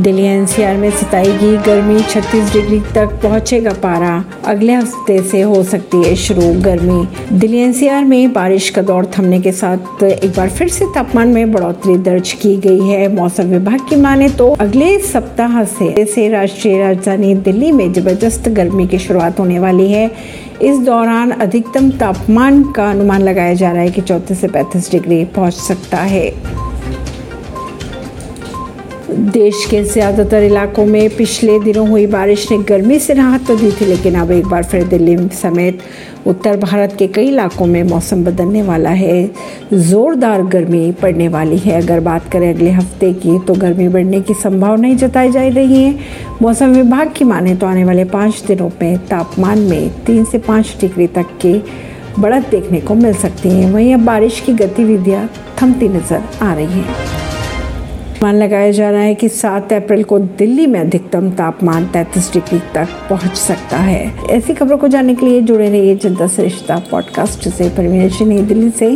Delhi NCR में सताएगी गर्मी 36 degree तक पहुंचेगा पारा। अगले हफ़्ते से हो सकती है शुरू गर्मी। दिल्ली एनसीआर में बारिश का दौर थमने के साथ एक बार फिर से तापमान में बढ़ोतरी दर्ज की गई है। मौसम विभाग की माने तो अगले सप्ताह से, से राष्ट्रीय राजधानी दिल्ली में ज़बरदस्त गर्मी की शुरुआत होने वाली है। इस दौरान अधिकतम तापमान का अनुमान लगाया जा रहा है कि चौतीस से पैंतीस डिग्री पहुँच सकता है। देश के ज़्यादातर इलाकों में पिछले दिनों हुई बारिश ने गर्मी से राहत तो दी थी, लेकिन अब एक बार फिर दिल्ली समेत उत्तर भारत के कई इलाकों में मौसम बदलने वाला है। ज़ोरदार गर्मी पड़ने वाली है। अगर बात करें अगले हफ़्ते की तो गर्मी बढ़ने की संभावना ही जताई जा रही है। मौसम विभाग की माने तो आने वाले पाँच दिनों में तापमान में तीन से पाँच डिग्री तक की बढ़त देखने को मिल सकती है। वहीं अब बारिश की गतिविधियाँ थमती नज़र आ रही हैं। अनुमान लगाया जा रहा है कि 7 अप्रैल को दिल्ली में अधिकतम तापमान 33 डिग्री तक पहुँच सकता है। ऐसी खबरों को जानने के लिए जुड़े रहिए जनता श्रेष्ठता पॉडकास्ट से। परमेश नई दिल्ली से।